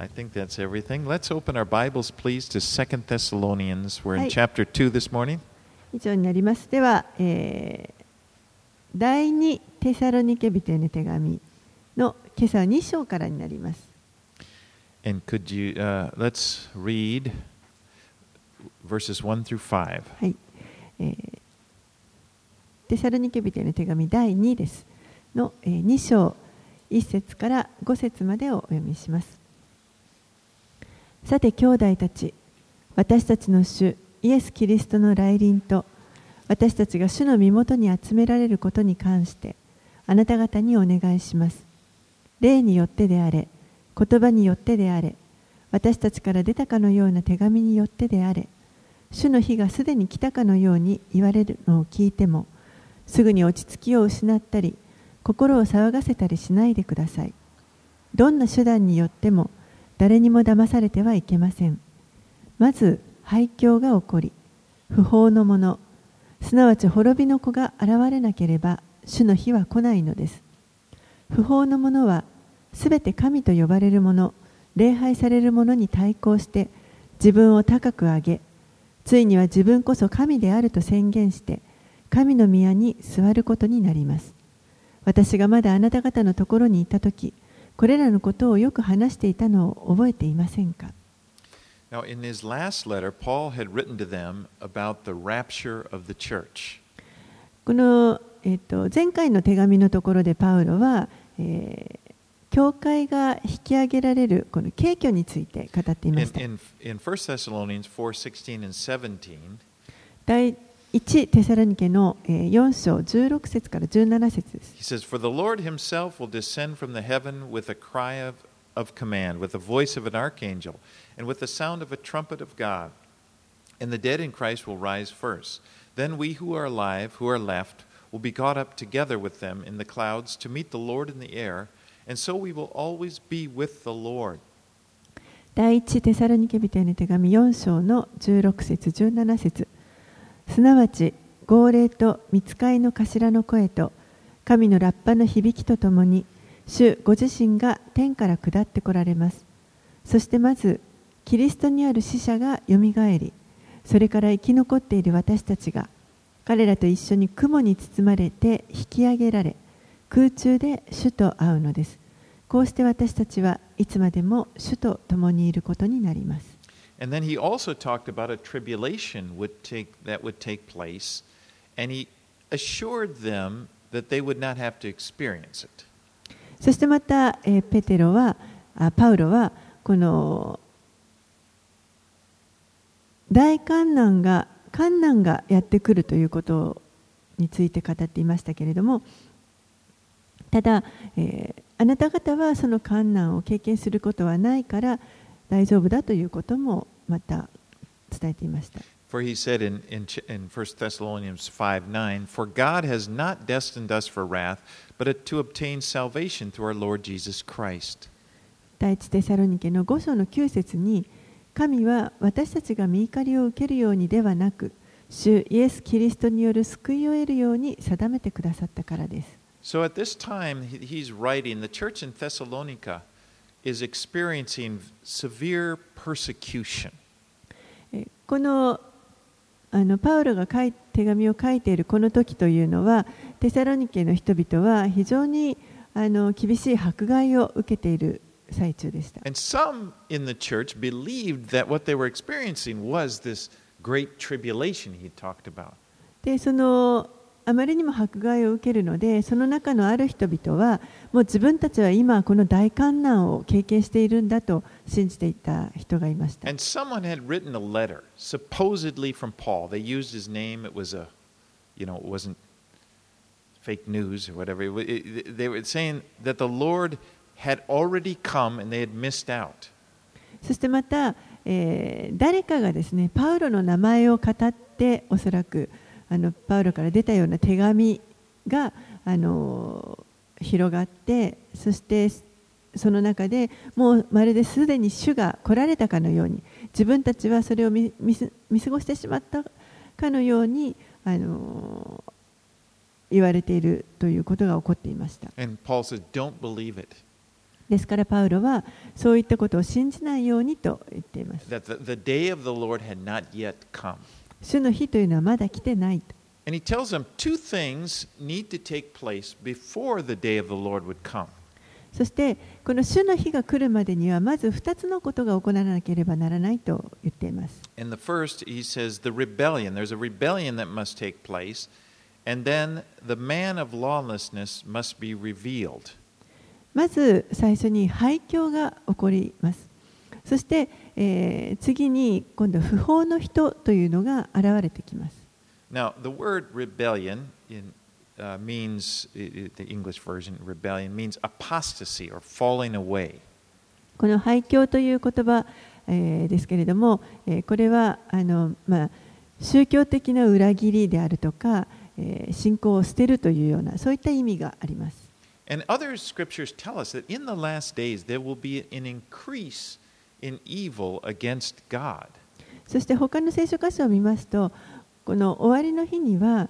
I think that's everything. Let's open our Bibles, please, to Second Thessalonians. We're in chapter 2 this morning. 以上になります。では、えー第2テサロニケ人への手紙の今朝は2章からになります。And could you, uh, let's read verses 1 through 5. はい。えーテサロニケ人への手紙第2です。の、えー2章1節から5節までをお読みします。さて兄弟たち、私たちの主イエス・キリストの来臨と私たちが主の身元に集められることに関してあなた方にお願いします。霊によってであれ、言葉によってであれ、私たちから出たかのような手紙によってであれ、主の日がすでに来たかのように言われるのを聞いても、すぐに落ち着きを失ったり、心を騒がせたりしないでください。どんな手段によっても、誰にも騙されてはいけません。まず、廃墟が起こり、不法のもの、すなわち滅びの子が現れなければ、主の日は来ないのです。不法のものは、すべて神と呼ばれるもの、礼拝されるものに対抗して、自分を高く上げ、ついには自分こそ神であると宣言して、神の宮に座ることになります。私がまだあなた方のところにいたとき、これらのことをよく話していたのを覚えていませんか？この、えっと、前回の手紙のところでパウロは、えー、教会が引き上げられるこの景挙について語っていました。1テサロニケのえー4章16節から17節です。 he says, For the Lord himself will descend from the heaven with a cry of, of command, with the voice of an archangel, and with the sound of a trumpet of God. And the dead in Christ will rise first. Then we who are alive, who are left, will be caught up together with them in the clouds to meet the Lord in the air, and so we will always be with the Lord. 第一テサロニケ人への手紙4章の16節17節 すなわち号令と見つかいの頭の声と神のラッパの響きとともに主ご自身が天から下ってこられますそしてまずキリストにある死者がよみがえりそれから生き残っている私たちが彼らと一緒に雲に包まれて引き上げられ空中で主と会うのですこうして私たちはいつまでも主と共にいることになります。And then he also talked about a tribulation would take, that would take place, and he assured them that they would not have to experience it. そしてまた、えーペテロはあパウロはこの大観難が観難がやってくるということについて語っていましたけれどもただ、えーあなた方はその観難を経験することはないから大丈夫だということもまた伝えていました。For he said in, in, in 1 Thessalonians 5 9, For God has not destined us for wrath, but to obtain salvation through our Lord Jesus Christ. 第一テサロニケの5章の9節に神は私たちが見怒りを受けるようにではなく主イエス・キリストによる救いを得るように定めてくださったからです。So at this time, he- he's writing, the church in Thessalonica is experiencing severe persecution. えこのあのパウロが書い手紙を書いているこの時というのはテサロニケの人々は非常にあの厳しい迫害を受けている最中でした。And some in the church believed that what they were experiencing was this great tribulation he talked about. でそのあまりにも迫害を受けるのでその中のある人々はもう自分たちは今この大観難を経験しているんだと信じていた人がいました And someone had written a letter, supposedly from Paul. They used his name. It was a, you know, it wasn't fake news or whatever. It they were saying that the Lord had already come and they had missed out. そしてまた、えー誰かがですねパウロの名前を語っておそらくあのパウロから出たような手紙があの広がってそしてその中でもうまるですでに主が来られたかのように自分たちはそれを見過ごしてしまったかのようにあの言われているということが起こっていました。And Paul says, don't believe it. ですからパウロはそういったことを信じないようにと言っています。主の日というのはまだ来てないと。And he tells them two things need to take place before the day of the Lord would come. そしてこの主の日が来るまでにはまず2つのことが行わなければならないと言っています。And the first, he says, the rebellion. There's a rebellion that must take place. And then the man of lawlessness must be revealed. まず最初に廃墟が起こります。そして、えー次に今度不法の人というのが現れてきます。Now, the word rebellion in, uh, means, the English version, rebellion means apostasy or falling away. この廃墟という言葉、えーですけれども、えーこれはあの、まあ、宗教的な裏切りであるとか、えー信仰を捨てるというようなそういった意味があります。And other scriptures tell us that in the last days there will be an increase in evil against God. そして他の聖書箇所を見ますとこの終わりの日には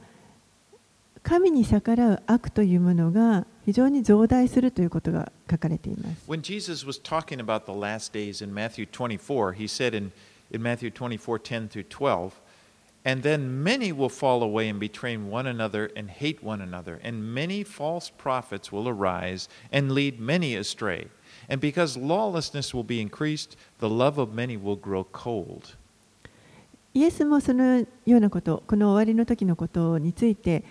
神に逆らう悪というものが非常に増大するということが書かれています。 When Jesus was talking about the last days in Matthew 24, he said in, in Matthew 24 10 through 12, And then many will fall away and betray one another and hate one another, and many false prophets will arise and lead many astray. And because lawlessness will be increased, the love of many will grow cold. イエスもそのようなこと、この終わりの時のことについて、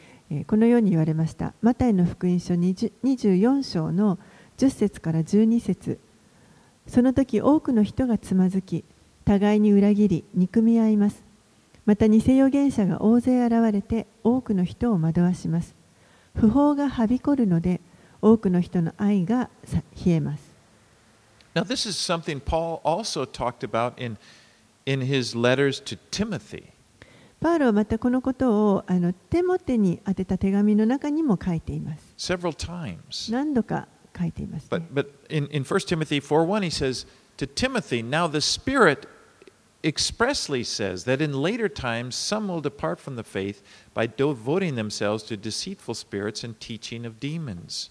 このように言われました。マタイの福音書24章の10節から12節その時多くの人がつまずき、互いに裏切り、憎み合います。また偽預言者が大勢現れて多くの人を惑わします。不法がはびこるので多くの人の愛が冷えます。Now, this is something Paul also talked about in, in his letters to Timothy. パウロはまたこのことをあのテモテに宛てた手紙の中にも書いています。 several times. 何度か書いています、ね But, but in, in 1 Timothy 4 1, he says to Timothy, Now the Spirit expressly says that in later times some will depart from the faith by devoting themselves to deceitful spirits and teaching of demons.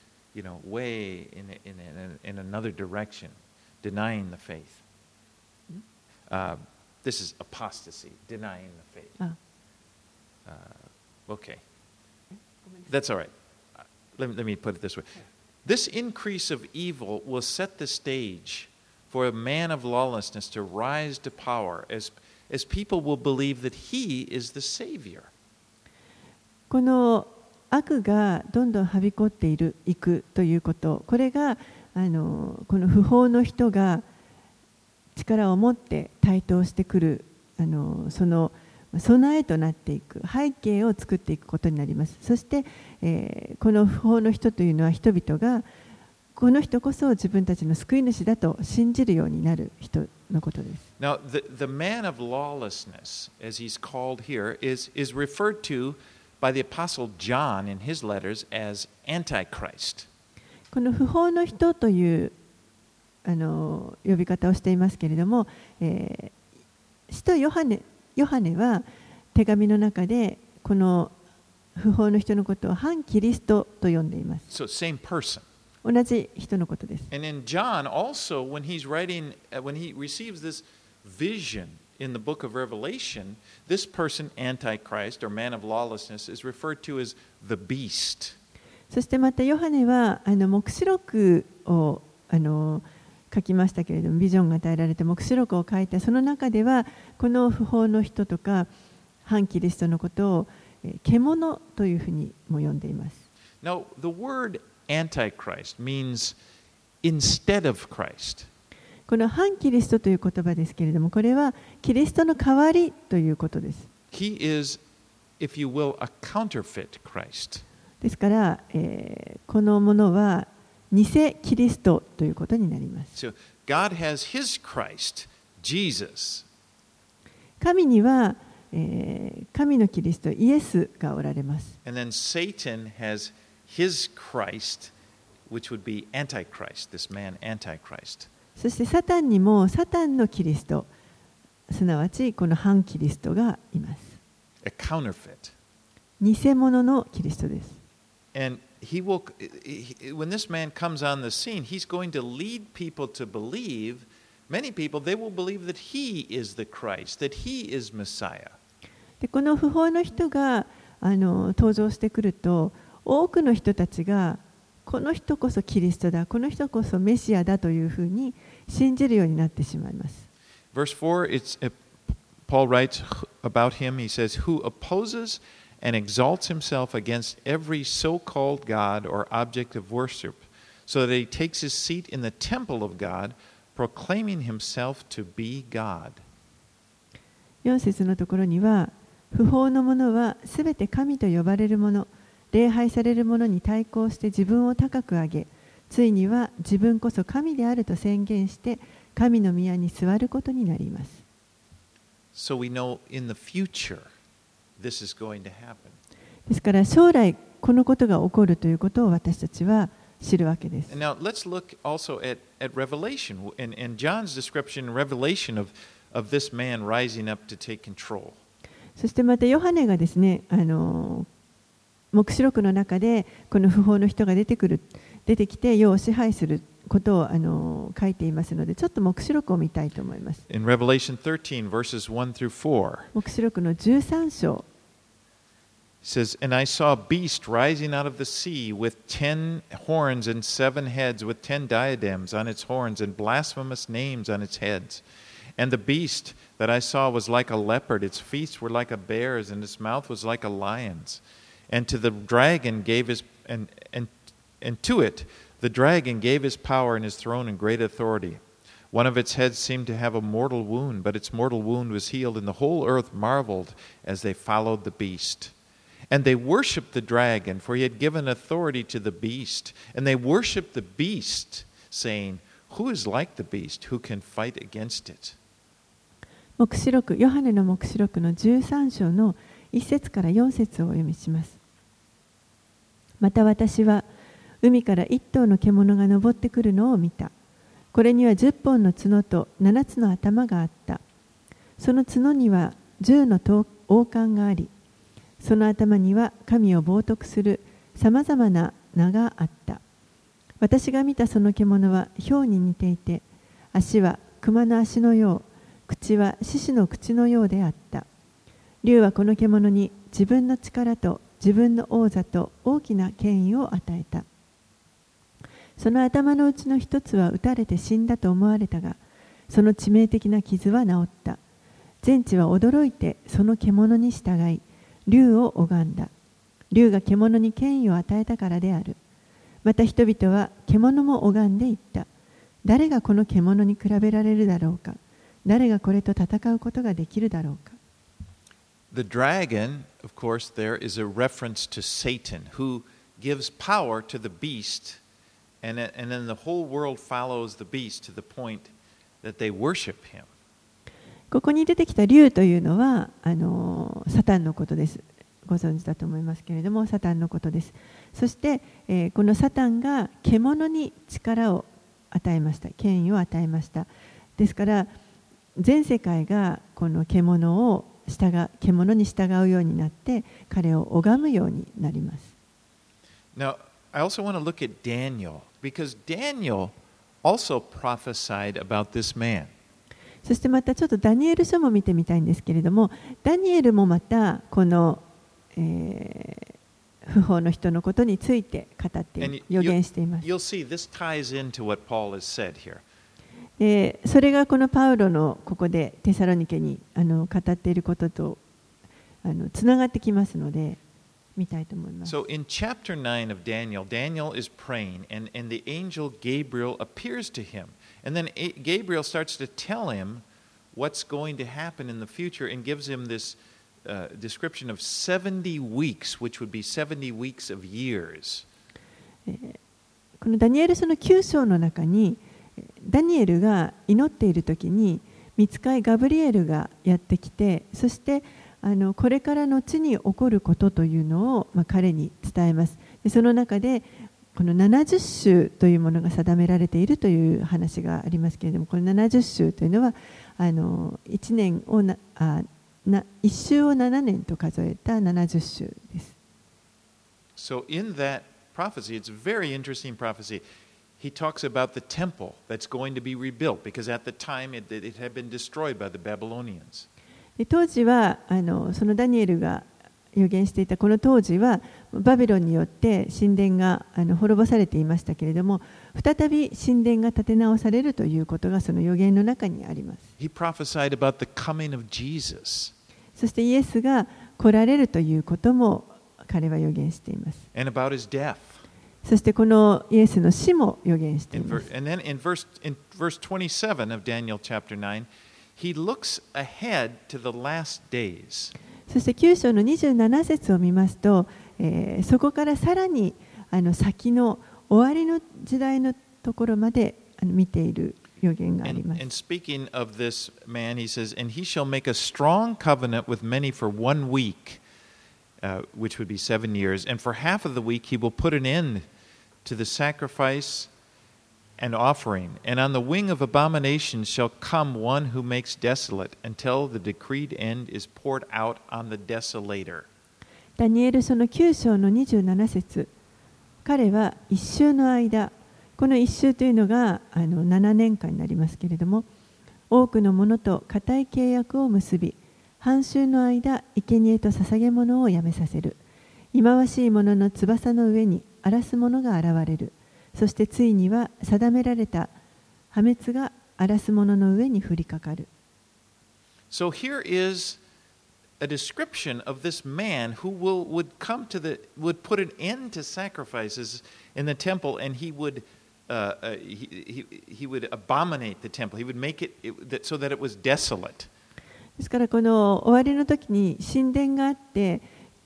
you know, way in, in, in, in another direction, denying the faith. Hmm? Uh, this is apostasy, denying the faith. Oh. Uh, okay. That's all right. Let, let me put it this way this increase of evil will set the stage for a man of lawlessness to rise to power as, as people will believe that he is the Savior. この悪がどんどんはびこっているいくということ。これがあのこの不法の人が力を持って台頭してくるあのその備えとなっていく背景を作っていくことになります。そして、えーこの不法の人というのは人々がこの人こそ自分たちの救い主だと信じるようになる人のことです。Now, the, the man of lawlessness, as he's called here, is, is referred to by the Apostle John in his letters as Antichrist. この不法の人というあの呼び方をしていますけれども、えー使徒ヨハネヨハネは手紙の中でこの不法の人のことを反キリストと呼んでいます。So, same person. 同じ人のことです。And in John, also, when he's writing, uh, when he receives this vision in the book of Revelation, this person, Antichrist or man of lawlessness, is referred to as the beast. そしてまたヨハネはあの黙示録をあの書きましたけれどもビジョンが与えられて黙示録を書いたその中ではこの不法の人とか反キリストのことをえー獣というふうにも呼んでいます。Now, the word Antichrist means instead of Christ. この反キリストという言葉ですけれどもこれはキリストの代わりということです。He is, if you will, a counterfeit Christ. ですから、えーこのものは偽キリストということになります。So God has His Christ, Jesus. 神には、えー神のキリストイエスがおられます。And then Satan has his Christ, which would be Antichrist, this man Antichrist. そしてサタンにもサタンのキリスト、すなわちこの反キリストがいます。a counterfeit. 偽物のキリストです。And he will, he- when this man comes on the scene, he's going to lead people to believe, many people, they will believe that he is the Christ, that he is Messiah. でこの不法の人があの登場してくると多くの人たちがこの人こそキリストだこの人こそメシアだというふうに信じるようになってしまいます。Verse 4, it's, uh, Paul writes about him, he says, who opposes and exalts himself against every so called God or object of worship, so that he takes his seat in the temple of God, proclaiming himself to be God. 4節のところには不法の者はすべて神と呼ばれる者礼拝される者に対抗して自分を高く上げついには自分こそ神であると宣言して神の宮に座ることになります。ですから将来このことが起こるということを私たちは知るわけです。そしてまたヨハネがですね、あの、黙示録の中でこの不法の人が出てくる。出てきて世を支配することをあの書いていますのでちょっと黙示録を見たいと思います In Revelation 13, verses 1 through 4, 黙示録の13章 it says, And I saw a beast rising out of the sea with ten horns and seven heads, with ten diadems on its horns and blasphemous names on its heads. And the beast that I saw was like a leopard, its feet were like a bear's, and its mouth was like a lion's. And to the dragon gave his and and and to it the dragon gave his power and his throne and great authority. One of its heads seemed to have a mortal wound, but its mortal wound was healed, and the whole earth marveled as they followed the beast. And they worshipped the dragon, for he had given authority to the beast. And they worshipped the beast, saying, Who is like the beast? Who can fight against it? 黙示録ヨハネの黙示録の13章の1節から4節をお読みしますまた私は 海から一頭の獣が登ってくるのを見た。これには10本の角と7つの頭があった。その角には10の王冠がありその頭には神を冒涜するさまざまな名があった。私が見たその獣は豹に似ていて足は熊の足のよう口は獅子の口のようであった。竜はこの獣に自分の力と自分の王座と大きな権威を与えた。その頭のうちの一つは撃たれて死んだと思われたがその致命的な傷は治った。全地は驚いてその獣に従い竜を拝んだ。竜が獣に権威を与えたからである。また人々は獣も拝んでいった。誰がこの獣に比べられるだろうか。誰がこれと戦うことができるだろうか。The dragon, of course, there is a reference to Satan, who gives power to the beast, and, and then the whole world follows the beast to the point that they worship him. ここに出てきた竜というのはあのサタンのことです。ご存知だと思いますけれどもサタンのことです。そして、えーこのサタンが獣に力を与えました。権威を与えました。ですから全世界がこの獣を従う獣に従うようになって彼を拝むようになります。Now, I also want to look at Daniel そしてまたちょっとダニエル書も見てみたいんですけれどもダニエルもまたこの、えー、不法の人のことについて語って予言しています。それがこのパウロのここでテサロニケにあの語っていることとあのつながってきますので。見たいと思います。 So in chapter 9 of Daniel, Daniel is praying, and, and the angel Gabriel appears to him. And then A- Gabriel starts to tell him what's going to happen in the future and gives him this uh, description of 70 weeks, which would be 70 weeks of years. このダニエル書の9章の中にダニエルが祈っている時に見つかいガブリエルがやってきてそして あのこれから後に起こることというのを、まあ、彼に伝えますでその中でこの70週というものが定められているという話がありますけれどもこの70週というのはあの1年をなあな1週を7年と数えた70週です。So in that prophecy, it's a very interesting prophecy. He talks about the temple that's going to be rebuilt because at the time it, it had been destroyed by the Babylonians. 当時はあのそのダニエルが予言していたこの当時はバビロンによって神殿があの滅ぼされていましたけれども再び神殿が建て直されるということがその予言の中にあります。He prophesied about the coming of Jesus. そしてイエスが来られるということも彼は予言しています。And about his death. そしてこのイエスの死も予言しています。And then in verse, in verse 27 of Daniel chapter 9, he looks ahead to the last days. そして9章の27節を見ますと、えー、そこからさらにあの先の終わりの時代のところまであの見ている予言があります。And, and speaking of this man, he says, And he shall make a strong covenant with many for one week, uh, which would be seven years, and for half of the week he will put an end to the sacrifice And offering. And on the wing of abomination shall come one who makes desolate until the decreed end is poured out on the desolator. ダニエル書の9章の27節彼は一週の間この一週というのがあの7年間になりますけれども多くの者と固い契約を結び半週の間生贄と捧げ物をやめさせる忌まわしい者の翼の上に荒らす者が現れるそしてついには定められた破滅が荒らす者の上に降りかかる。So here is a description of this man who will, would come to the, would put an end to sacrifices in the temple and he would, uh, uh, he, he, he would abominate the temple. He would make it, it so that it was desolate. ですからこの終わりの時に神殿があって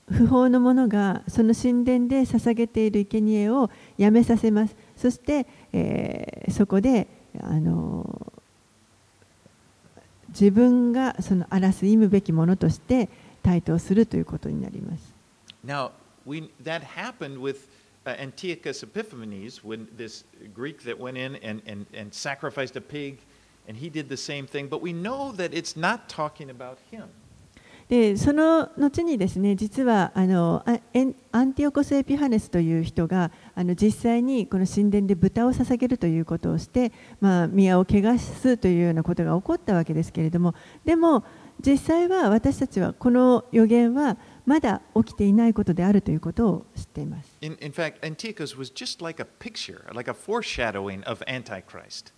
不法の者がその神殿で捧げている生贄をやめさせます。そして、えー、そこであの自分がその荒らす忌むべきものとして台頭するということになります。Now, we, that happened with uh, Antiochus Epiphanes, when this Greek that went in and, and, and sacrificed a pig, and he did the same thing, but we know that it's not talking about him. でその後にですね実はあのアンティオコス・エピファネスという人があの実際にこの神殿で豚を捧げるということをして、まあ、宮を汚すというようなことが起こったわけですけれどもでも実際は私たちはこの予言はまだ起きていないことであるということを知っています。In, in fact, Antiochus was just like a picture, like a foreshadowing of Antichrist.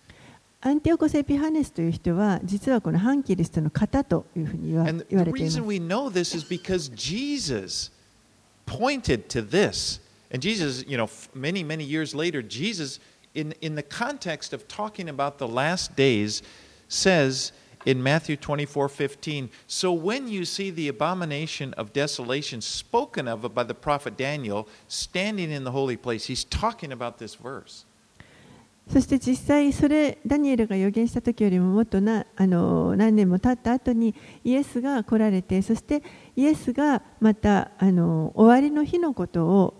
アンティオコス・エピハネスという人は実はこの反キリストの型というふうに言われています。And the reason we know this is because Jesus pointed to this. And Jesus, you know, many, many years later, Jesus, in, in the context of talking about the last days, says in Matthew 24 15, So when you see the abomination of desolation spoken of by the prophet Daniel standing in the holy place, he's talking about this verse. そして実際それダニエルが予言した時よりももっとなあの何年も経った後にイエスが来られてそしてイエスがまたあの終わりの日のことを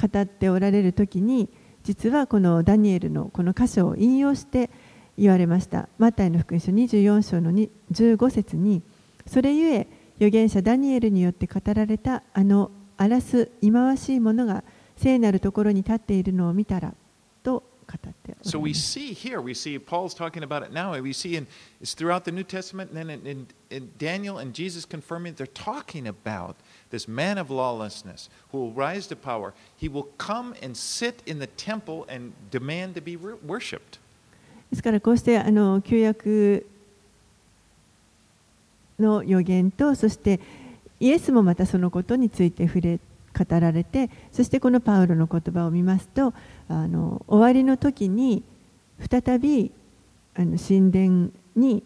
語っておられる時に実はこのダニエルのこの箇所を引用して言われました。マタイの福音書24章の15節にそれゆえ預言者ダニエルによって語られたあの荒らす忌まわしいものが聖なるところに立っているのを見たらと So we see here, we see Paul's talking about it now. We see in it's throughout the New Testament, and then in, in, in Daniel and Jesus confirming they're talking about this man of lawlessness who will rise to power. He will come and sit in the temple and demand to be worshipped. ですからこうしてあの旧約の予言とそしてイエスもまたそのことについて触れ語られてそしてこのパウロの言葉を見ますとあの終わりの時に再びあの神殿に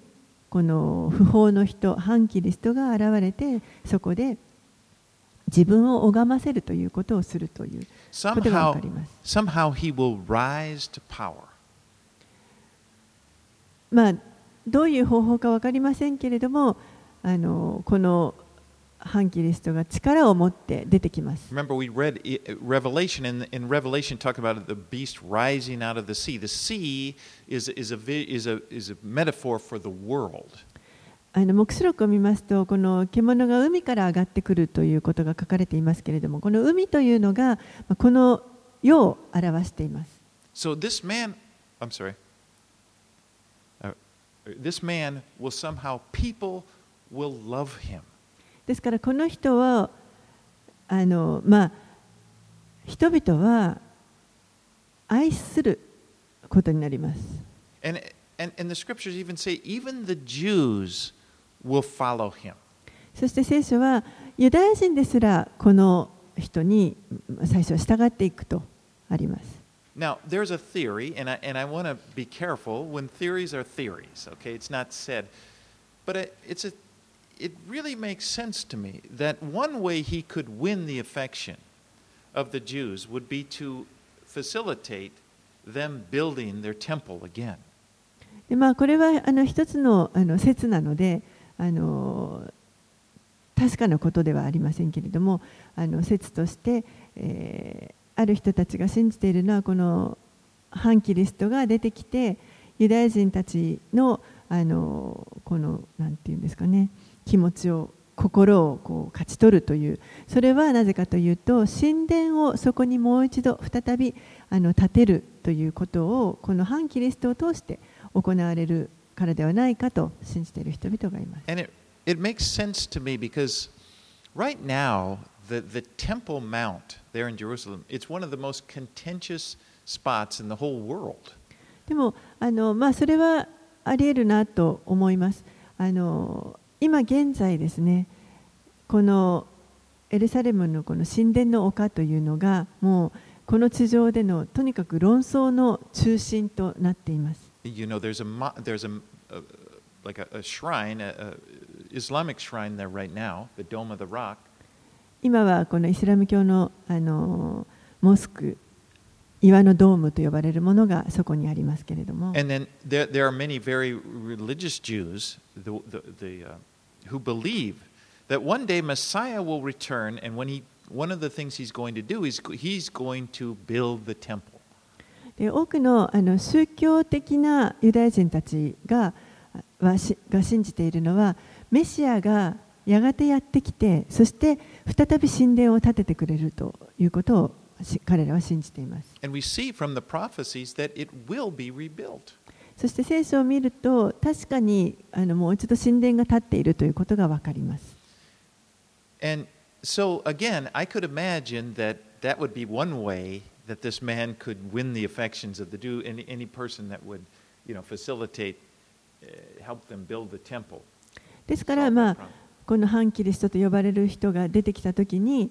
この不法の人反キリストが現れてそこで自分を拝ませるということをするということがわ Somehow, かります。somehow he will rise to power. まあ、どういう方法か分かりませんけれどもあのこの反キリストが力を持って出てきます。Remember, we read Revelation, and in Revelation, talk about the beast rising out of the sea. The sea is, is, a, is, a, is a metaphor for the world. あの黙示録を見ますとこの獣が海から上がってくるということが書かれていますけれどもこの海というのがまあこの世を表しています。So this man, I'm sorry, uh, this man will somehow, people will love him. ですからこの人はあの、まあ、人々は愛することになります。And, and, and the scriptures even say, even the Jews will follow him. そして聖書はユダヤ人ですらこの人に最初は従っていくとあります。Now, there's a theory, and I, and I want to be careful when theories are theories, okay? It's not said. But it, it's a, it really makes sense to me that one way he could win the affection of the Jews would be to facilitate them building their temple again. でまあ、これはあの一つのあの説なのであの確かなことではありませんけれどもあの説として、えーある人たちが信じているのはこの反キリストが出てきてユダヤ人たちのあのこのなんていうんですかね気持ちを心をこう勝ち取るというそれはなぜかというと神殿をそこにもう一度再びあの建てるということをこの反キリストを通して行われるからではないかと信じている人々がいます。And it, it makes sense to me because right now, the, the Temple Mount there in Jerusalem, it's one of the most contentious spots in the whole world. でもあの、まあ、それはありえるなと思います。あの今現在ですねこのエルサレムのこの神殿の丘というのがもうこの地上でのとにかく論争の中心となっています。You know, there's a, there's a, a like a, a shrine, a, a Islamic shrine there right now, the Dome of the Rock. 今はこのイスラム教のあのモスク岩のドームと呼ばれるものがそこにありますけれども And then there, there are many very religious Jews the, the, the, uh, who believe that one day Messiah will return, and when he, one of the things he's going to do is he's going to build the temple. で多くのあの宗教的なユダヤ人たちがはしが信じているのはメシアがやがてやってきてそして再び神殿を建ててくれるということをし彼らは信じています。そして聖書を見ると、確かにあのもう一度神殿が建っているということが分かります。ですから、まあ、このハンキリストと呼ばれる人が出てきたときに、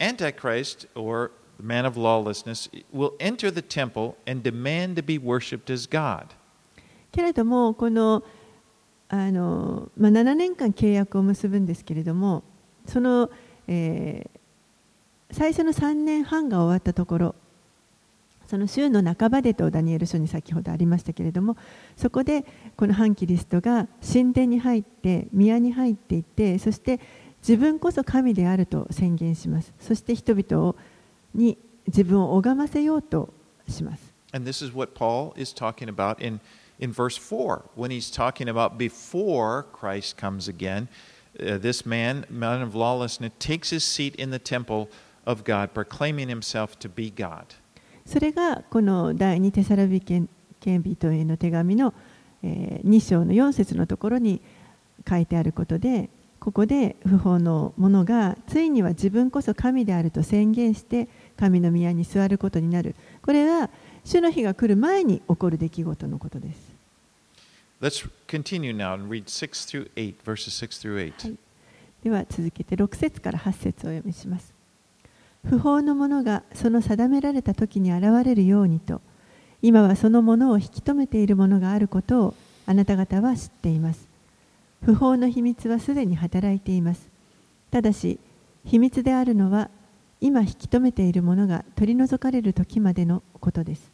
Antichrist, or the man of lawlessness, will enter the temple and demand to be worshipped as God. けれどもこのあの、まあ、7年間契約を結ぶんですけれどもその、えー最初の3年半が終わったところその週の半ばでとダニエル書に先ほどありましたけれどもそこでこの反キリストが神殿に入って宮に入っていってそして自分こそ神であると宣言しますそして人々をに自分を拝ませようとします And this is what Paul is talking about in, in verse 4, when he's talking about before Christ comes again. Uh, this man, man of lawlessness, takes his seat in the temple of God, proclaiming himself to be God. それがこの第2テサラビケン人への手紙の、えー2章の4節のところに書いてあることでここで不法の者がついには自分こそ神であると宣言して神の宮に座ることになる。これは主の日が来る前に起こる出来事のことです。Let's continue now and read 6 through 8, verses 6 through 8. はい。では続けて6節から8節をお読みします。不法の者がその定められた時に現れるようにと今はそのものを引き止めているものがあることをあなた方は知っています不法の秘密はすでに働いています。ただし秘密であるのは今引き止めているものが取り除かれる時までのことです。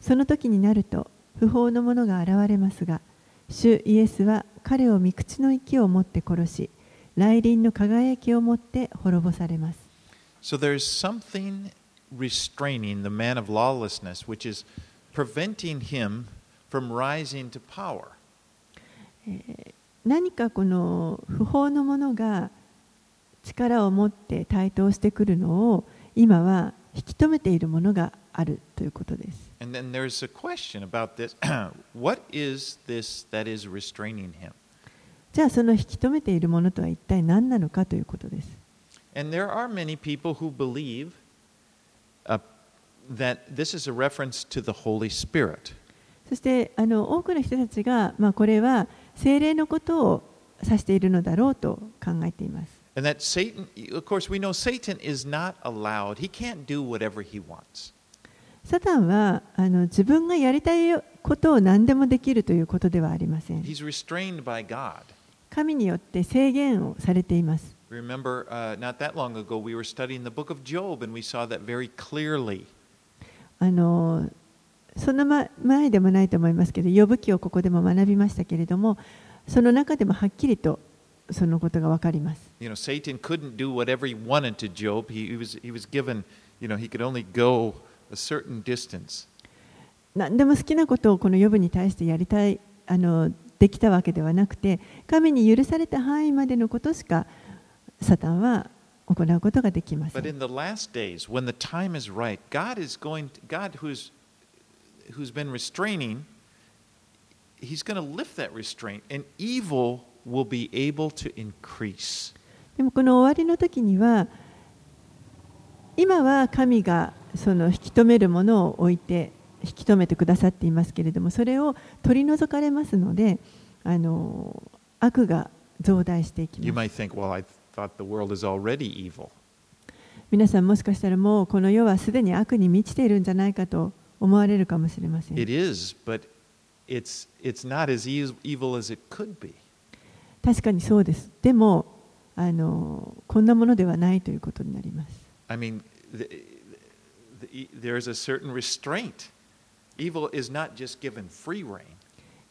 その時になると不法の者が現れますが主イエスは彼を御口の息を持って殺し来臨の輝きを持って滅ぼされます。So there's something restraining the man of lawlessness, which is preventing him from rising to power. 何かこの不法のものが力を持って台頭してくるのを今は引き止めているものがあるということです。じゃあその引き止めているものとは一体何なのかということです。そしてあの多くの人たちが、まあ、これは、精霊のことを指しているのだろうと考えています。And that Satan, of course, we know Satan is not allowed, he can't do whatever he wants. サタンはあの自分がやりたいことを何でもできるということではありません。He's restrained by God. 神によって制限をされています。Remember, uh, not that long ago, we were studying the book of Job, and we saw that very clearly. あのそのま前でもないと思いますけど、呼ぶ記をここでも学びましたけれども、その中でもはっきりとそのことが分かります。You know, Satan couldn't do whatever he wanted to Job. He, he was, he was given, you know, he could only go a certain distance. 何でも好きなことをこの呼ぶに対してやりたいあのできたわけではなくて、神に許された範囲までのことしかサタンは行うことができませ But ん。in the last days, when the time is right, God is going, to, God who's, who's been restraining, he's going lift that restrain and evil will be able to increase. でもこの終わりの時には今は神がその引き止めるものを置いて引き止めてくださっていますけれどもそれを取り除かれますのであの悪が増大していきますみな、皆さんもしかしたらもうこの世はすでに悪に満ちているんじゃないかと思われるかもしれません。確かにそうです。でもあの、こんなものではないということになります。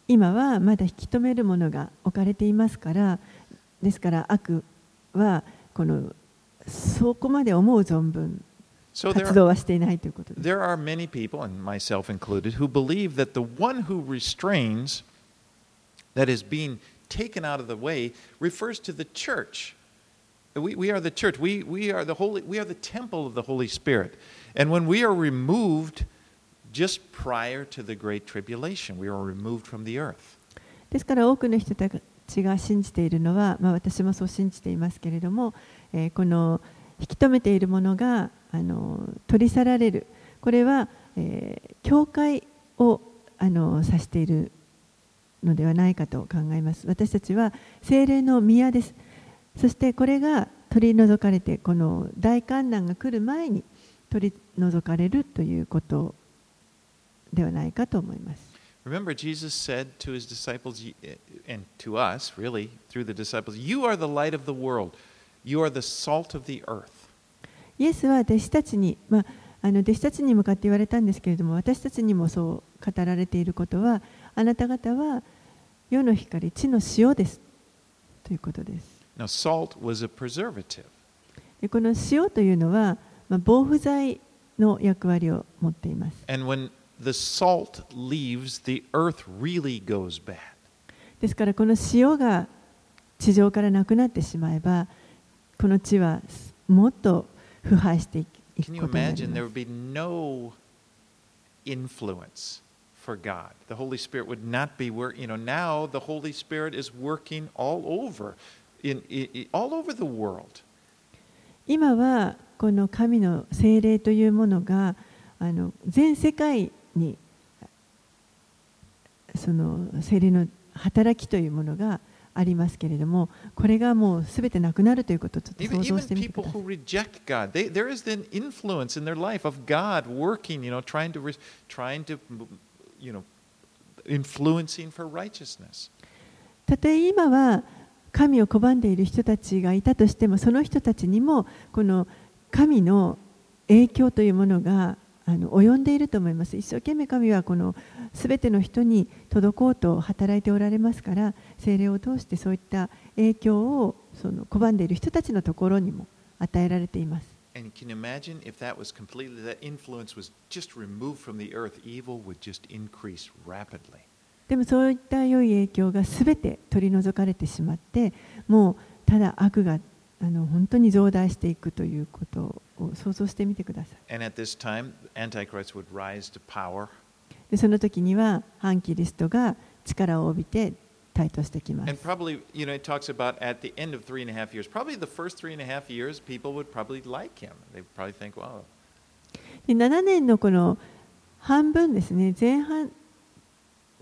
今はまだ引き止めるものが置かれていますから、ですから悪はこのそこまで思う存分。So 活 there, 動はしていないということです。 there are many people, and myself included, who believe that the one who restrains, that is being taken out of the way, refers to the church. We, we are the church. We, we, are the holy, we are the temple of the Holy Spirit. And when we are removed just prior to the Great Tribulation, we are removed from the earth. ですから多くの人たちが信じているのは、まあ、私もそう信じていますけれども、えーこの引き止めているものが あの取り去られるこれは、えー教会をあの指しているのではないかと考えます私たちは精霊の宮ですそしてこれが取り除かれてこの大観難が来る前に取り除かれるということではないかと思います Remember, Jesus said to his disciples, and to us, really, through the disciples, You are the light of the world. You are the salt of the earth. イエスは弟子たちに、まあ、あの弟子たちに向かって言われたんですけれども私たちにもそう語られていることはあなた方は世の光地の塩ですということです Now, salt was a preservative. でこの塩というのは、まあ、防腐剤の役割を持っています And when the salt leaves, the earth really goes bad. ですからこの塩が地上からなくなってしまえばこの地はもっと腐敗していくことになり imagine there ます would be no influence for God? The Holy Spirit would not be where, you know, now the Holy Spirit is working all over in, in, all over the world. 今はこの神の精霊というものがあの全世界にその精霊の働きというものがありますけれども、これがもうすてなくなるということをちょ。たとえ今は神を拒んでいる人たちがいたとしても、その人たちにもこの神の影響というものが。あの及んでいると思います。一生懸命神はこのすべての人に届こうと働いておられますから、聖霊を通してそういった影響をその拒んでいる人たちのところにも与えられています。And can you imagine if that was completely, that influence was just removed from the earth, evil would just increase rapidly. でもそういった良い影響がすべて取り除かれてしまって、もうただ悪があの本当に増大していくということを想像してみてください。でその時には、反キリストが力を帯びて、台頭してきます。で7年のこの半分ですね、前半、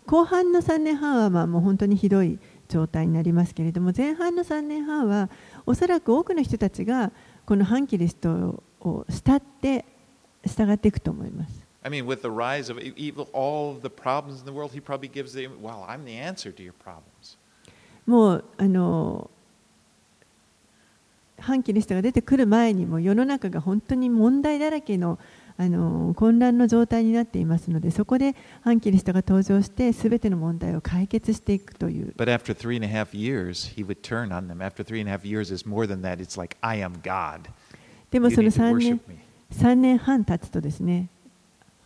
後半の3年半はまあもう本当にひどい状態になりますけれども、前半の3年半は、おそらく多くの人たちが、この反キリストを慕って従っていくと思います。I mean, with the rise of e- evil, all of the problems in the world, he probably gives them, well, I'm the answer to your problems. もうあの反キリストが出てくる前にも世の中が本当に問題だらけのあの混乱の状態になっていますのでそこで反キリストが登場して全ての問題を解決していくという But after three and a half years, he would turn on them. After three and a half years is more than that. It's like, I am God. でもその3年 ,3 年半経つとですね、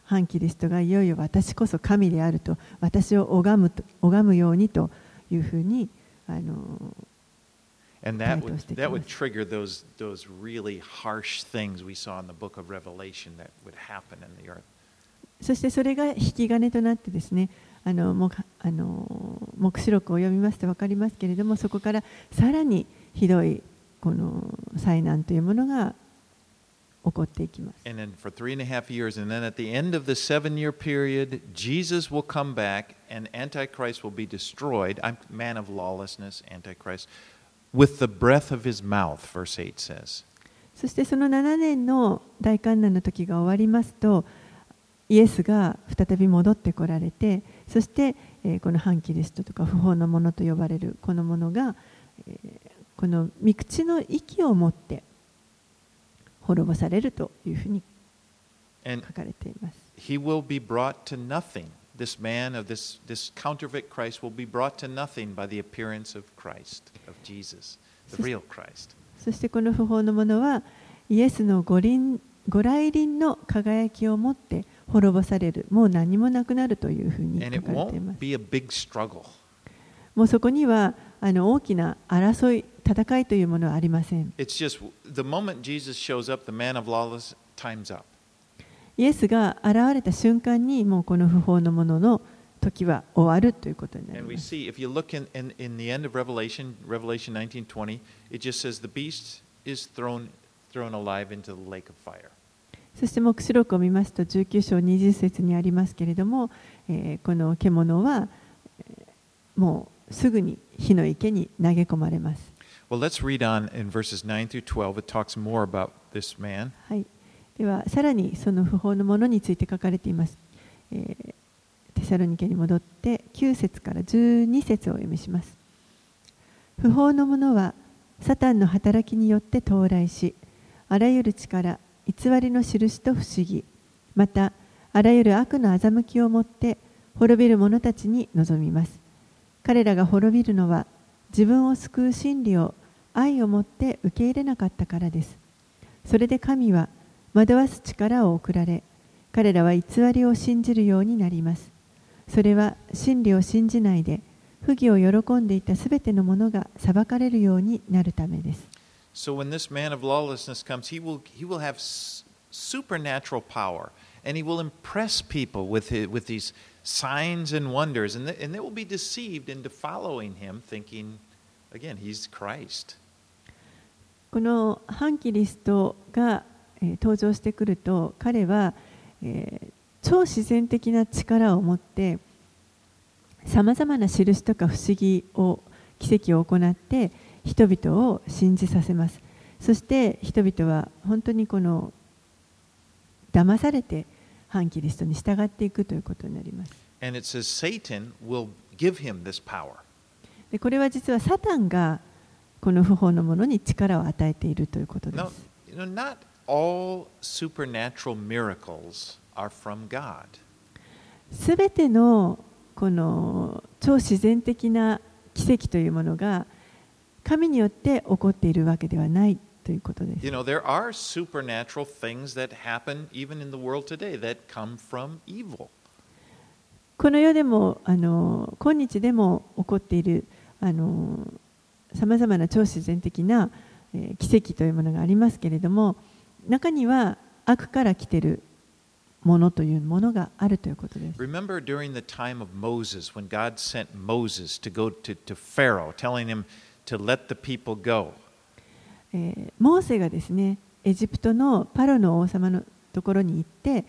反キリストがいよいよ私こそ神であると、私を拝む,と拝むようにというふうに。あのそしてそれが引き金となってですね、あの、もあの目白録を読みますと分かりますけれども、そこからさらにひどいこの災難というものが起こっていきます。And then for three and a half years, and then at the end of the seven year period, Jesus will come back and Antichrist will be destroyed. I'm man of lawlessness, Antichrist, with the breath of his mouth, verse 8 says. そしてその7年の大観難の時が終わりますとイエスが再び戻ってこられてそして、えーこの反キリストとか不法のものと呼ばれるこのものが、えーこの御口の息を持って滅ぼされるというふうに書かれています。he will be brought to nothing. This man of this, this counterfeit Christ will be brought to nothing by the appearance of Christ, of Jesus, the real Christ. そしてこの不法のものはイエスのご臨ご来臨の輝きを持って滅ぼされるもう何もなくなるというふうに書かれています be a big struggle. もうそこにはあの大きな争い、戦いというものはありません。イエスが現れた瞬間に、もうこの不法のものの時は終わるということになります。そして、目視録を見ますと、19章20節にありますけれども、えー、この獣は、えー、もう、すぐに火の池に投げ込まれます。Well, let's read on in verses 9 through 12. It talks more about this man. はい、ではさらにその不法のものについて書かれています、えーテサロニケに戻って9節から12節をお読みします。不法のものはサタンの働きによって到来しあらゆる力偽りの印と不思議またあらゆる悪の欺きをもって滅びる者たちに臨みます彼らが滅びるのは自分を救う真理を愛をもって受け入れなかったからですそれで神は惑わす力を送られ彼らは偽りを信じるようになりますそれは真理を信じないで不義を喜んでいたすべてのものが裁かれるようになるためです So when this man of lawlessness comes, he will, he will have supernatural power and he will impress people with, his, with these signs and wonders. And, th- and they will be deceived into following him, thinking again, he's Christ. この反キリストが、え登場してくると彼は、えー超自然的な力を持ってさまざまな印とか不思議を奇跡を行って人々を信じさせますそして人々は本当にこの騙されて反キリストに従っていくということになります And it says Satan will give him this power. でこれは実はサタンがこの不法のものに力を与えているということです you know, not all supernatural miracles are from God. すべてのこの超自然的な奇跡というものが神によって起こっているわけではないということです。You know, there are supernatural things that happen even in the world today that come from evil. この世でもあの今日でも起こっているさまざまな超自然的な、えー奇跡というものがありますけれども中には悪から来ているものというものがあるということです。Remember during the time of Moses, when God sent Moses to go to, to Pharaoh, telling him to let the people go. えーモーセがですねエジプトのパロの王様のところに行って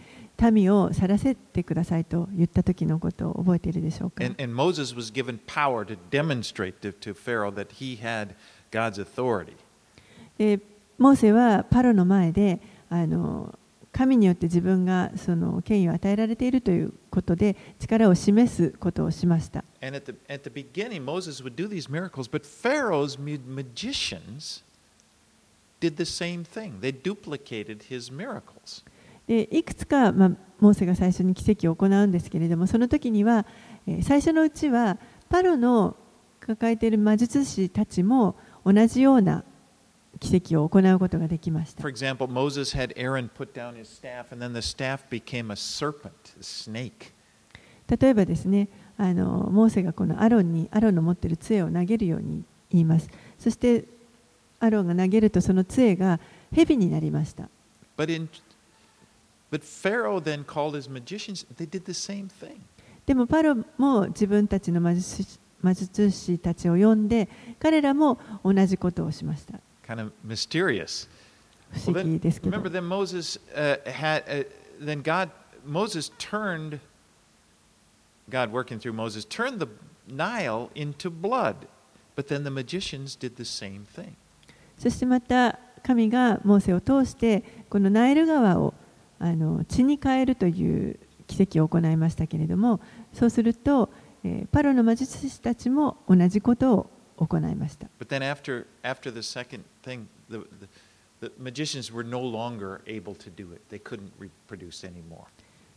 民を去らせてくださいと言った時のことを覚えているでしょうか And, and Moses was given power to demonstrate to, to Pharaoh that he had God's authority. でモーセはパロの前であの神によって自分がその権威を与えられているということで力を示すことをしました。And at the, at the beginning, Moses would do these miracles, but Pharaoh's ma- magicians did the same thing. They duplicated his miracles. でいくつか、まあ、モーセが最初に奇跡を行うんですけれどもその時には、えー最初のうちはパロの抱えている魔術師たちも同じような奇跡を行うことができました For example, Moses had Aaron put down his staff, and then the staff became a serpent, a snake. 例えばですねあのモーセがこのアロンにアロンの持っている杖を投げるように言いますそしてアロンが投げるとその杖が蛇になりました But in but Pharaoh then called his magicians, they did the same thing. でもパロも自分たちの魔術師魔術師たちを呼んで彼らも同じことをしました Kind of mysterious. 不思議ですけど remember, then Moses uh, had, uh, then God, Moses turned, God working through Moses, turned the Nile into blood. But then the magicians did the same thing. そしてまた神がモーセを通してこのナイル川をあの血に変えるという奇跡を行いましたけれどもそうすると、えーパロの魔術師たちも同じことを行いました But then after, after the second thing, the, the, the magicians were no longer able to do it. They couldn't reproduce anymore.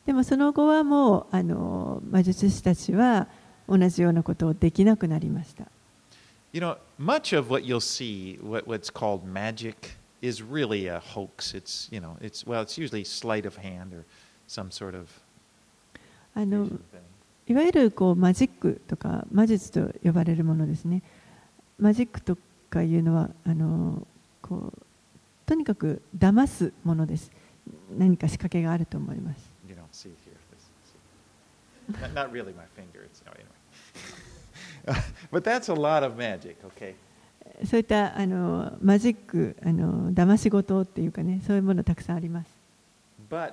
でもその後はもうあの魔術師たちは同じようなことをできなくなりました You know, much of what you'll see, what, what's called magic, is really a hoax. It's, you know, it's, well, it's usually sleight of hand or some sort of あの vision thing. いわゆるこうマジックとか魔術と呼ばれるものですね。マジックとかいうのはあのこうとにかく騙すものです。何か仕掛けがあると思います。 You don't see it here. This, see. Not, not really my finger. It's, oh, anyway. but that's a lot of magic, okay? そういったあのマジックあの騙し事っていうかねそういうものたくさんあります。 But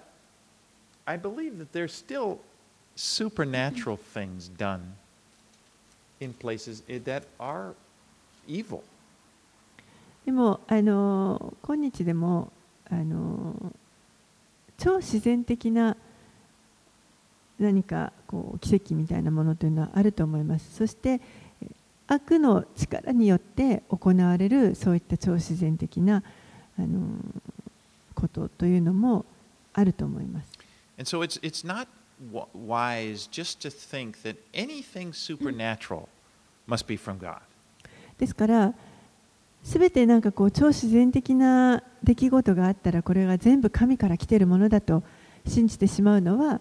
I believe that there's still supernatural things done in places i- that are evil. でもあの今日でもあの超自然的な 何かこう奇跡みたいなものというのはあると思います。そしてえ悪の力によって行われるそういった超自然的なあのことというのもあると思います。And so it's, it's not wise just to think that anything supernatural must be from God. ですからすべてなんかこう超自然的な出来事があったらこれが全部神から来ているものだと信じてしまうのは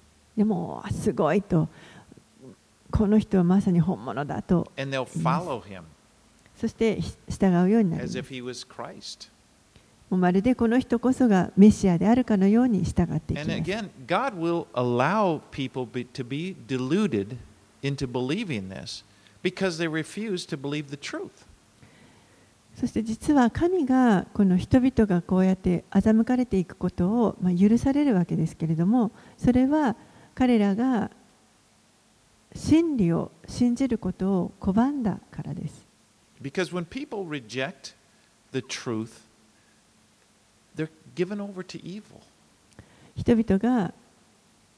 でもすごいとこの人はまさに本物だと。そして従うようになります。もうまるでこの人こそがメシアであるかのように従っていきます。そして実は神がこの人々がこうやって欺かれていくことを許されるわけですけれどもそれは彼らが真理を信じることを拒んだからです。Because when people reject the truth, they're given over to evil. 人々が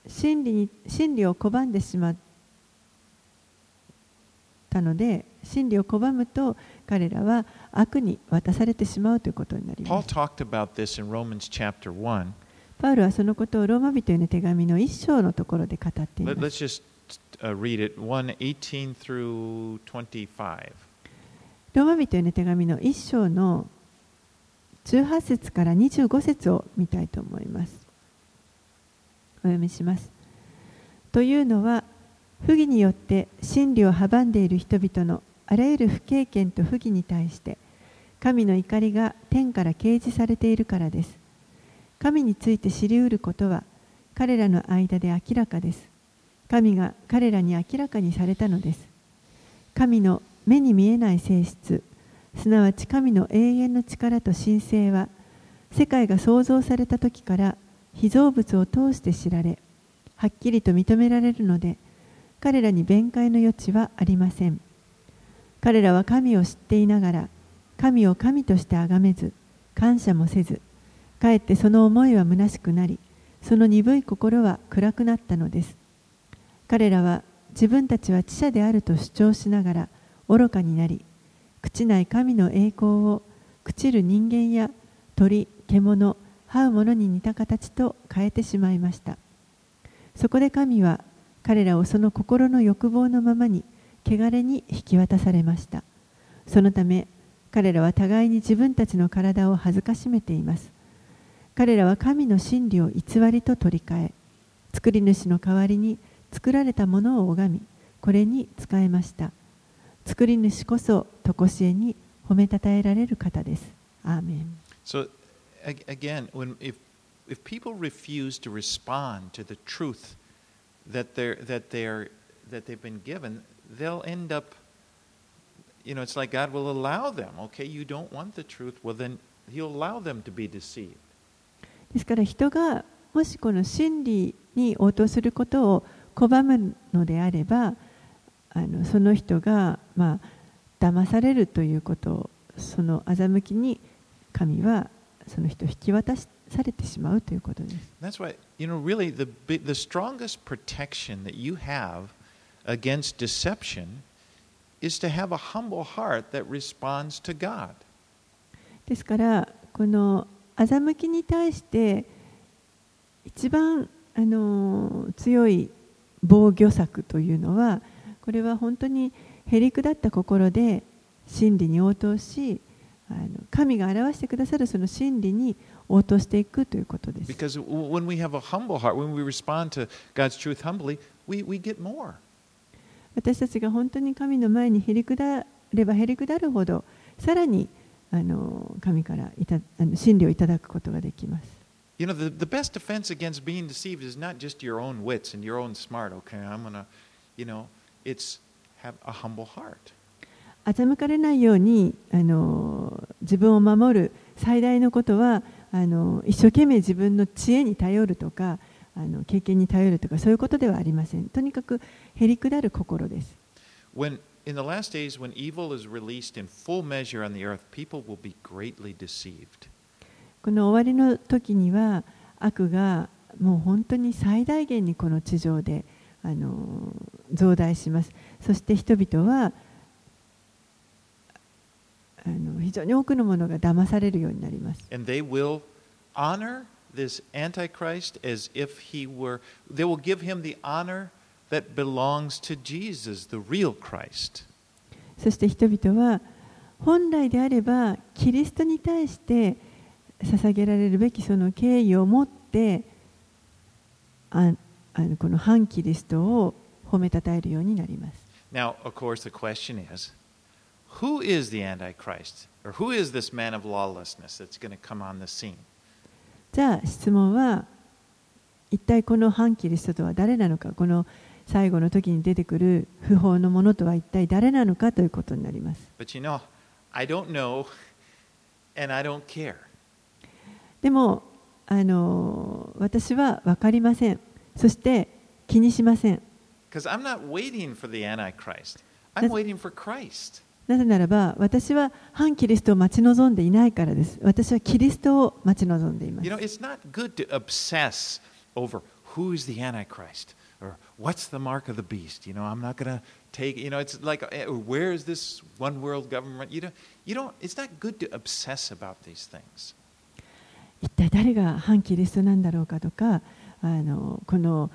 真理に真理を拒んでしまったので真理を拒むと彼らは悪に渡されてしまうということになりま Paul す。talked about this in Romans chapter 1. パウルはそのことをローマ人への手紙の一章のところで語っています。just uh, read it 1 18 through 25. ローマ人への手紙の一章の18節から25節を見たいと思います。お読みします。というのは、不義によって真理を阻んでいる人々のあらゆる不経験と不義に対して、神の怒りが天から掲示されているからです。神について知りうることは、彼らの間で明らかです。神が彼らに明らかにされたのです。神の目に見えない性質、すなわち神の永遠の力と神聖は、世界が創造された時から被造物を通して知られ、はっきりと認められるので、彼らに弁解の余地はありません。彼らは神を知っていながら、神を神として崇めず、感謝もせず、かえってその思いは虚しくなり、その鈍い心は暗くなったのです。彼らは自分たちは知者であると主張しながら愚かになり朽ちない神の栄光を朽ちる人間や鳥獣這うものに似た形と変えてしまいました。そこで神は彼らをその心の欲望のままに汚れに引き渡されました。そのため彼らは互いに自分たちの体を恥ずかしめています。彼らは神の真理を偽りと取り替え作り主の代わりに作られたものを拝みこれに仕えました作り主こそ常しえに褒めたたえられる方ですアーメン So ag- again, when if if people refuse to respond to the truth that they're that they're that they've been given, they'll end up you know, it's like God will allow them. Okay, you don't want the truth, well then he'll allow them to be deceived. ですから人がもしこの真理に応答することを拒むのであればあのその人がまあ騙されるということをその欺きに神はその人を引き渡されてしまうということです。That's why, you know, really the the strongest protection that you have against deception is to have a humble heart that responds to God. ですからこの欺きに対して一番あの強い防御策というのはこれは本当にへりくだった心で真理に応答しあの神が表してくださるその真理に応答していくということです。Because w- when we have a humble heart, when we respond to God's truth humbly, we, we get more. 私たちが本当に神の前にへりくだればへりくだるほどさらにあの神からいたあの真理をいただくことができます。You know, the, the best defense against being deceived is not just your own wits and your own smart. Okay, I'm to, you know, it's have a humble heart. 欺かれないようにあの自分を守る最大のことはあの一生懸命自分の知恵に頼るとかあの経験に頼るとかそういうことではありません。とにかくへりくだる心です。When in the last days, when evil is released in full measure on the earth, people will be greatly deceived. この終わりの時には悪がもう本当に最大限にこの地上であの増大します。そして人々はあの非常に多くのものが騙されるようになります。 And they will honor this Antichrist as if he were, they will give him the honor that belongs to Jesus, the real Christ. そして人々は本来であればキリストに対して捧げられるべきその敬意を持ってああのこの反キリストを褒めたたえるようになります。Now, of course, the question is who is the Antichrist? Or who is this man of lawlessness that's going to come on the scene? じゃあ質問は一体この反キリストとは誰なのかこの最後の時に出てくる不法のものとは一体誰なのかということになります。でもあの、私は分かりません。そして気にしません。なぜならば、私は反キリストを待ち望んでいないからです。私はキリストを待ち望んでいます。Or what's the mark of the beast. You know, I'm not going to take, you know, it's like, where is this one world government? You don't, you don't, it's not good to obsess about these things. 一体誰が反キリストなんだろうかとかあのこの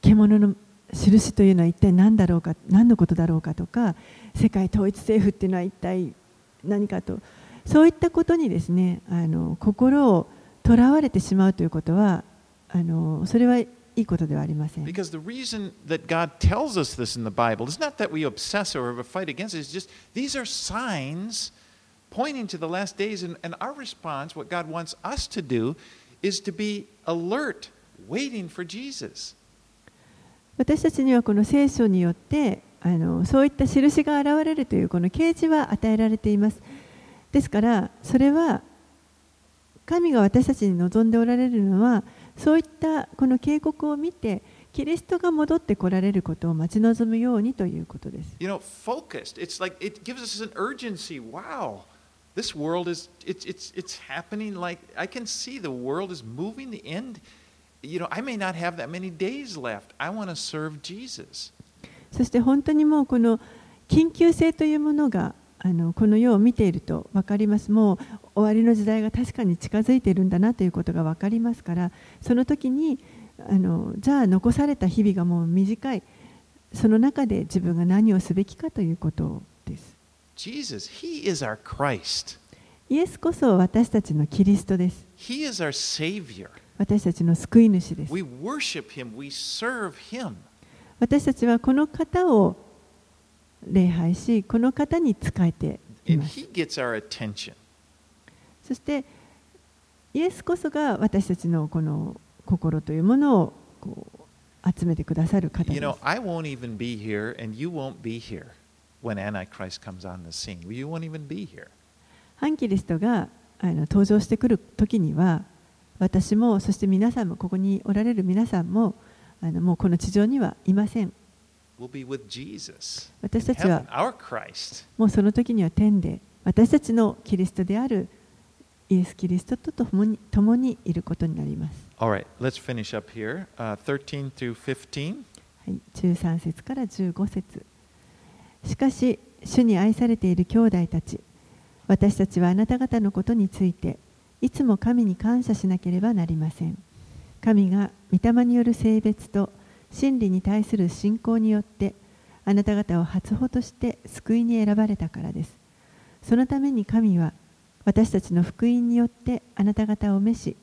獣の印というのは一体何だろうか何のことだろうかとか世界統一政府っていうのは一体何かとそういったことにですねあの心をとらわれてしまうということはあのそれはいいことではありません。Because the reason that God tells us this in the Bible is not that we obsess or ever fight against it, it's just these are signs pointing to the last days. And, and our response, what God wants us to do, is to be alert, waiting for Jesus. 私たちにはこの聖書によってあのそういった印が現れるというこの啓示は与えられています。ですからそれは神が私たちに望んでおられるのはそういったこの警告を見てキリストが戻ってこられることを待ち望むようにということです。You know, focused. It's like it gives us an urgency. Wow, this world is it's it's it's happening. Like I can see the world is moving. The end. You know, I may not have that many days left. I want to serve Jesus. そして本当にもうこの緊急性というものがあのこの世を見ていると分かります。もう終わりの時代が確かに近づいているんだなということが分かりますから、その時にあのじゃあ残された日々がもう短い、その中で自分が何をすべきかということです。Jesus, He is our Christ. イエスこそ私たちのキリストです。He is our Savior. 私たちの救い主です。We worship Him. We serve Him. 私たちはこの方を礼拝し、この方に仕えて。そして、イエスこそが私たちのこの心というものをこう集めてくださる方です。アンキリストがあの登場してくる時には、私も、そして皆さんも、ここにおられる皆さんも、あのもうこの地上にはいません。私たちは.もうその時には天で私たちのキリストであるイエス・キリストと共に共にいることになります。All right, let's finish up here. Uh, 13 through 15. はい、13節から15節しかし主に愛されている兄弟たち私たちはあなた方のことについていつも神に感謝しなければなりません神が御霊による性別と真理に対する信仰によってあなた方を初歩として救いに選ばれたからです。そのために神は私たちの福音によってあなた方を召し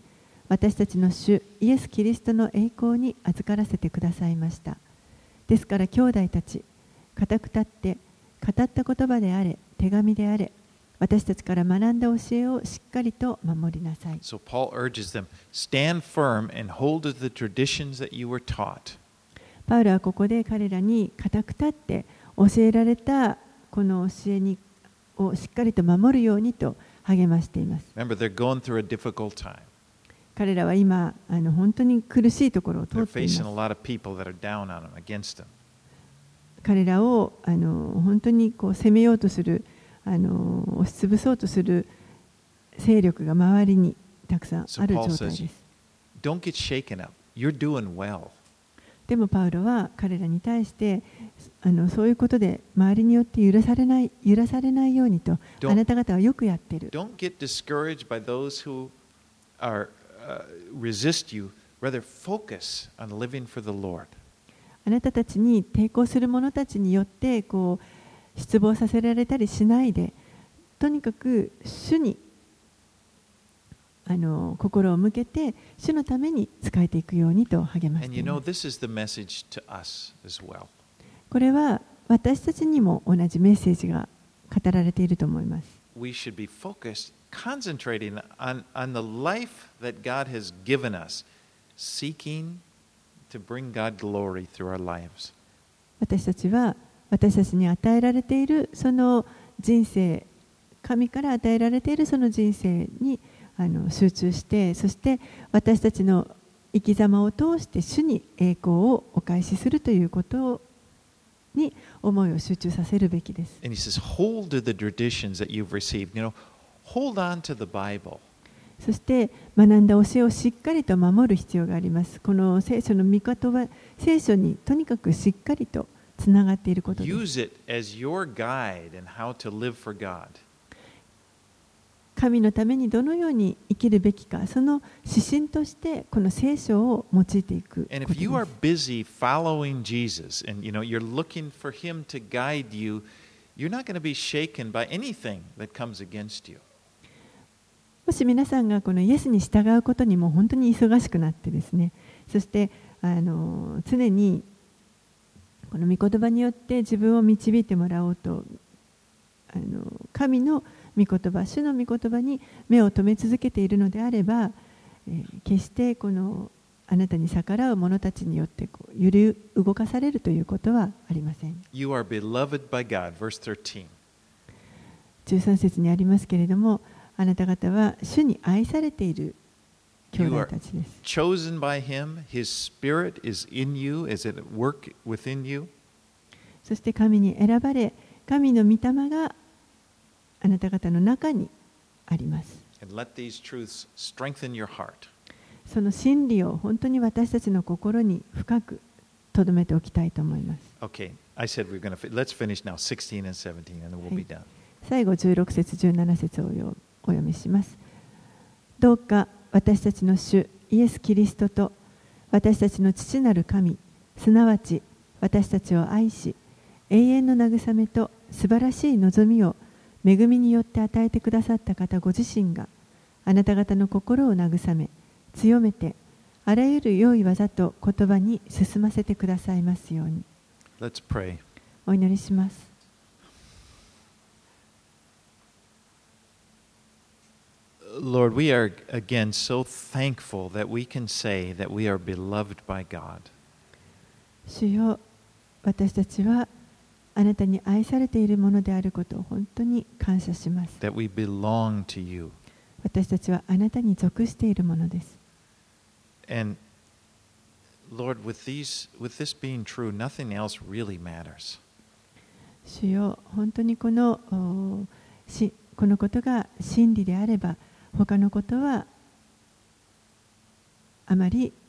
私たちの主イエス・キリストの栄光に預からせてくださいました。ですから兄弟たち固く立って語った言葉であれ手紙であれ私たちから学んだ教えをしっかりと守りなさい。So Paul urges them stand firm and hold to the traditions that you were taught. パウルはここで彼らに固く立って教えられたこの教えにをしっかりと守るようにと励ましています。彼らは今あの本当に苦しいところを通って。彼らをあの本当にこう攻めようとするあの押し潰そうとする勢力が周りにたくさんある状態です。でもパウロは彼らに対してあのそういうことで周りによって許されない揺らされないようにとあなた方はよくやってる Don't get discouraged by those who are uh, resist you. Rather, focus on living for the Lord. あなたたちに抵抗する者たちによってこう失望させられたりしないでとにかく主にあの心を向けて主のために仕えていくようにと励ましています。これは私たちにも同じメッセージが語られていると思います。We should be focused, concentrating on, on the life that God has given us, seeking to bring God glory through our lives. 私たちは私たちに与えられているその人生神から与えられているその人生にあの集中してそして私たちの生き様を通して主に栄光をお返しするということに思いを集中させるべきです。And he says, hold to the traditions that you've received. You know, hold on to the Bible. そして学んだ教えをしっかりと守る必要があります。この聖書の御言葉、聖書にとにかくしっかりとつながっていることです。Use it as your guide in how to live for God. 神のためにどのように生きるべきか、その指針としてこの聖書を用いていく。もし皆さんがこのイエスに従うことにも本当に忙しくなってですね、そしてあの常にこの御言葉によって自分を導いてもらおうと、あの神の、御言葉、主の御言葉に目を留め続けているのであれば、えー決してこのあなたに逆らう者たちによってこう揺り動かされるということはありません。You are beloved by God. Verse 13. 13節にありますけれども、あなた方は主に愛されている兄弟たちです。Chosen by him, his spirit is in you, is at work within you. そして神に選ばれ、神の御霊があなた方の中にあります。その真理を本当に私たちの心に深く留めておきたいと思います。Okay, I said we're going to, let's finish now 16 and 17, and then we'll be done. 最後16節17節をお読みします。どうか私たちの主イエス・キリストと私たちの父なる神、すなわち私たちを愛し、永遠の慰めと素晴らしい望みを恵みによって与えてくださった方ご自身があなた方の心を慰め、強めて、あらゆる良い技と言葉に進ませてくださいますように。Let's pray. お祈りします。Lord, we are again so thankful that we can say that we are beloved by God. 主よ私たちはあなたに愛されているものであることを本当に感謝します。私たちはあなたに属しているものです。主よ本当にこの,このことが真理であれば、他のことはあまり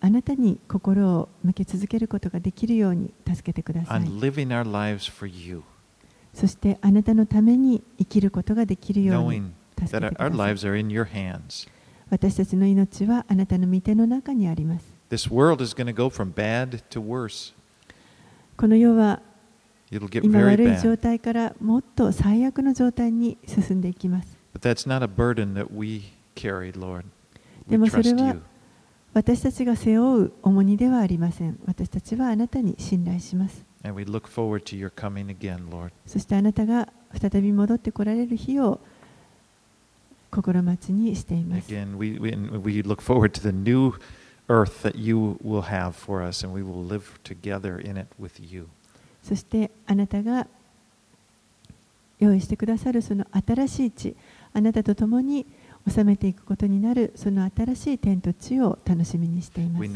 あなたに心を向け続けることができるように助けてください。そしてあなたのために生きることができるよう。私たちの命はあなたの御手の中にあります。この世は今悪い状態からもっと最悪の状態に進んでいきます。でもそれは私たちが背負う重荷ではありません。私たちはあなたに信頼します。Again, そしてあなたが再び戻ってこられる日を心待ちにしています。そしてあなたが用意してくださるその新しい地、あなたと共に生きています。収めていくことになるその新しい天と地を楽しみにしています。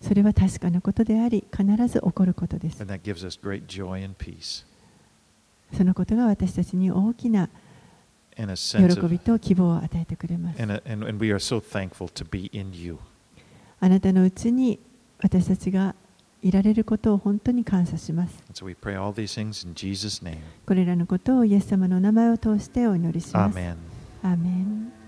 それは確かなことであり、必ず起こることです。そのことが私たちに大きな喜びと希望を与えてくれます。あなたのうちに私たちがいられることを本当に感謝します。And so we pray all these things in Jesus' name. これらのことをイエス様の名前を通してお祈りします。アーメン